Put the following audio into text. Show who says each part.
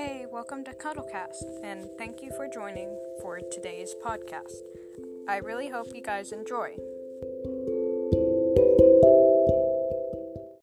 Speaker 1: Hey, welcome to Cuddlecast, and thank you for joining for today's podcast. I really hope you guys enjoy.